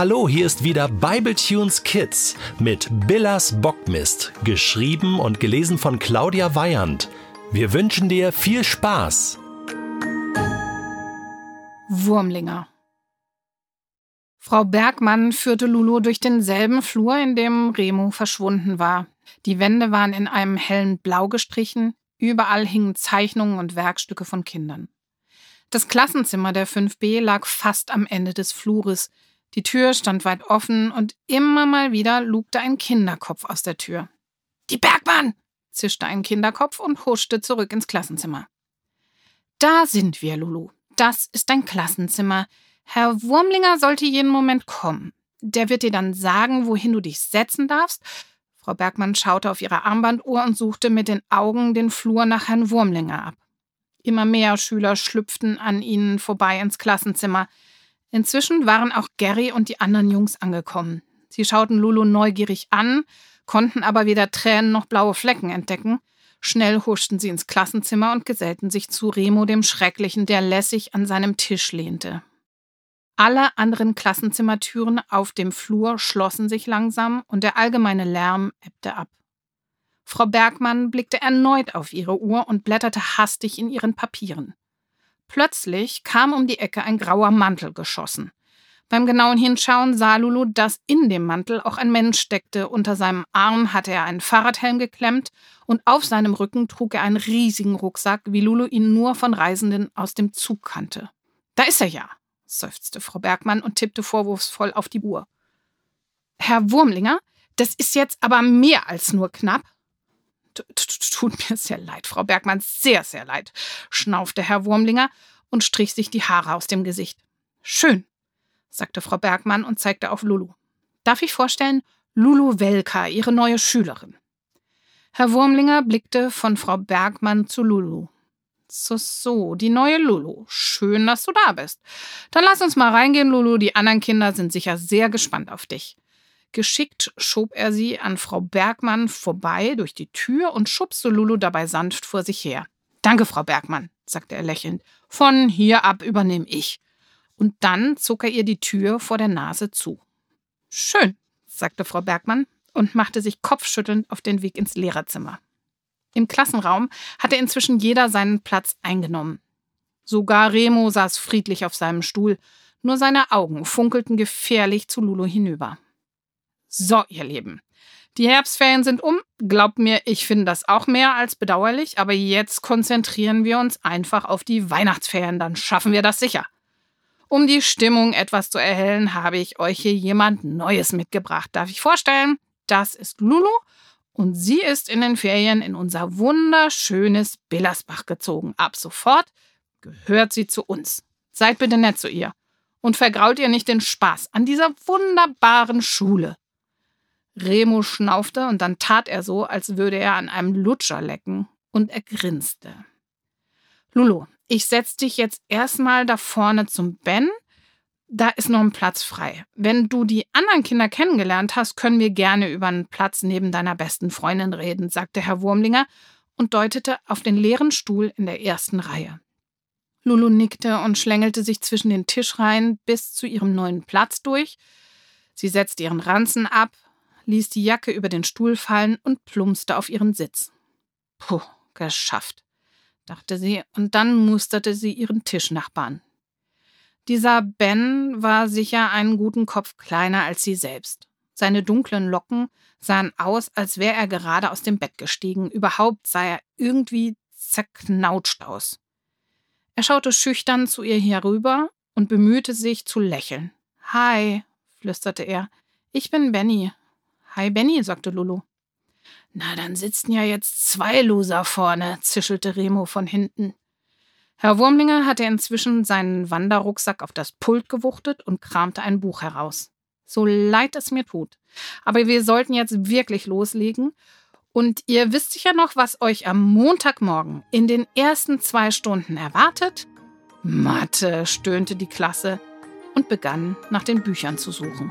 Hallo, hier ist wieder Bibletunes Kids mit Billas Bockmist, geschrieben und gelesen von Claudia Weyand. Wir wünschen dir viel Spaß. Wurmlinger. Frau Bergmann führte Lulu durch denselben Flur, in dem Remo verschwunden war. Die Wände waren in einem hellen Blau gestrichen, überall hingen Zeichnungen und Werkstücke von Kindern. Das Klassenzimmer der 5b lag fast am Ende des Flures, die Tür stand weit offen und immer mal wieder lugte ein Kinderkopf aus der Tür. Die Bergmann! zischte ein Kinderkopf und huschte zurück ins Klassenzimmer. Da sind wir, Lulu. Das ist dein Klassenzimmer. Herr Wurmlinger sollte jeden Moment kommen. Der wird dir dann sagen, wohin du dich setzen darfst. Frau Bergmann schaute auf ihre Armbanduhr und suchte mit den Augen den Flur nach Herrn Wurmlinger ab. Immer mehr Schüler schlüpften an ihnen vorbei ins Klassenzimmer. Inzwischen waren auch Gary und die anderen Jungs angekommen. Sie schauten Lulu neugierig an, konnten aber weder Tränen noch blaue Flecken entdecken. Schnell huschten sie ins Klassenzimmer und gesellten sich zu Remo dem Schrecklichen, der lässig an seinem Tisch lehnte. Alle anderen Klassenzimmertüren auf dem Flur schlossen sich langsam und der allgemeine Lärm ebbte ab. Frau Bergmann blickte erneut auf ihre Uhr und blätterte hastig in ihren Papieren. Plötzlich kam um die Ecke ein grauer Mantel geschossen. Beim genauen Hinschauen sah Lulu, dass in dem Mantel auch ein Mensch steckte. Unter seinem Arm hatte er einen Fahrradhelm geklemmt und auf seinem Rücken trug er einen riesigen Rucksack, wie Lulu ihn nur von Reisenden aus dem Zug kannte. Da ist er ja, seufzte Frau Bergmann und tippte vorwurfsvoll auf die Uhr. Herr Wurmlinger, das ist jetzt aber mehr als nur knapp. Tut mir sehr leid, Frau Bergmann, sehr, sehr leid, schnaufte Herr Wurmlinger und strich sich die Haare aus dem Gesicht. Schön, sagte Frau Bergmann und zeigte auf Lulu. Darf ich vorstellen, Lulu Welka, Ihre neue Schülerin. Herr Wurmlinger blickte von Frau Bergmann zu Lulu. So, so, die neue Lulu. Schön, dass du da bist. Dann lass uns mal reingehen, Lulu. Die anderen Kinder sind sicher sehr gespannt auf dich. Geschickt schob er sie an Frau Bergmann vorbei durch die Tür und schubste Lulu dabei sanft vor sich her. Danke, Frau Bergmann, sagte er lächelnd. Von hier ab übernehme ich. Und dann zog er ihr die Tür vor der Nase zu. Schön, sagte Frau Bergmann und machte sich kopfschüttelnd auf den Weg ins Lehrerzimmer. Im Klassenraum hatte inzwischen jeder seinen Platz eingenommen. Sogar Remo saß friedlich auf seinem Stuhl, nur seine Augen funkelten gefährlich zu Lulu hinüber. So, ihr Lieben. Die Herbstferien sind um. Glaubt mir, ich finde das auch mehr als bedauerlich, aber jetzt konzentrieren wir uns einfach auf die Weihnachtsferien, dann schaffen wir das sicher. Um die Stimmung etwas zu erhellen, habe ich euch hier jemand Neues mitgebracht. Darf ich vorstellen? Das ist Lulu und sie ist in den Ferien in unser wunderschönes Billersbach gezogen. Ab sofort gehört sie zu uns. Seid bitte nett zu ihr und vergrault ihr nicht den Spaß an dieser wunderbaren Schule. Remo schnaufte und dann tat er so, als würde er an einem Lutscher lecken, und er grinste. Lulu, ich setz dich jetzt erstmal da vorne zum Ben. Da ist noch ein Platz frei. Wenn du die anderen Kinder kennengelernt hast, können wir gerne über einen Platz neben deiner besten Freundin reden, sagte Herr Wurmlinger und deutete auf den leeren Stuhl in der ersten Reihe. Lulu nickte und schlängelte sich zwischen den Tischreihen bis zu ihrem neuen Platz durch. Sie setzte ihren Ranzen ab, ließ die Jacke über den Stuhl fallen und plumpste auf ihren Sitz. Puh, geschafft, dachte sie, und dann musterte sie ihren Tischnachbarn. Dieser Ben war sicher einen guten Kopf kleiner als sie selbst. Seine dunklen Locken sahen aus, als wäre er gerade aus dem Bett gestiegen. Überhaupt sah er irgendwie zerknautscht aus. Er schaute schüchtern zu ihr herüber und bemühte sich zu lächeln. Hi, flüsterte er. Ich bin Benny. Hi Benny, sagte Lulu. Na, dann sitzen ja jetzt zwei Loser vorne, zischelte Remo von hinten. Herr Wurmlinger hatte inzwischen seinen Wanderrucksack auf das Pult gewuchtet und kramte ein Buch heraus. So leid es mir tut. Aber wir sollten jetzt wirklich loslegen. Und ihr wisst sicher noch, was euch am Montagmorgen in den ersten zwei Stunden erwartet? Mathe, stöhnte die Klasse und begann nach den Büchern zu suchen.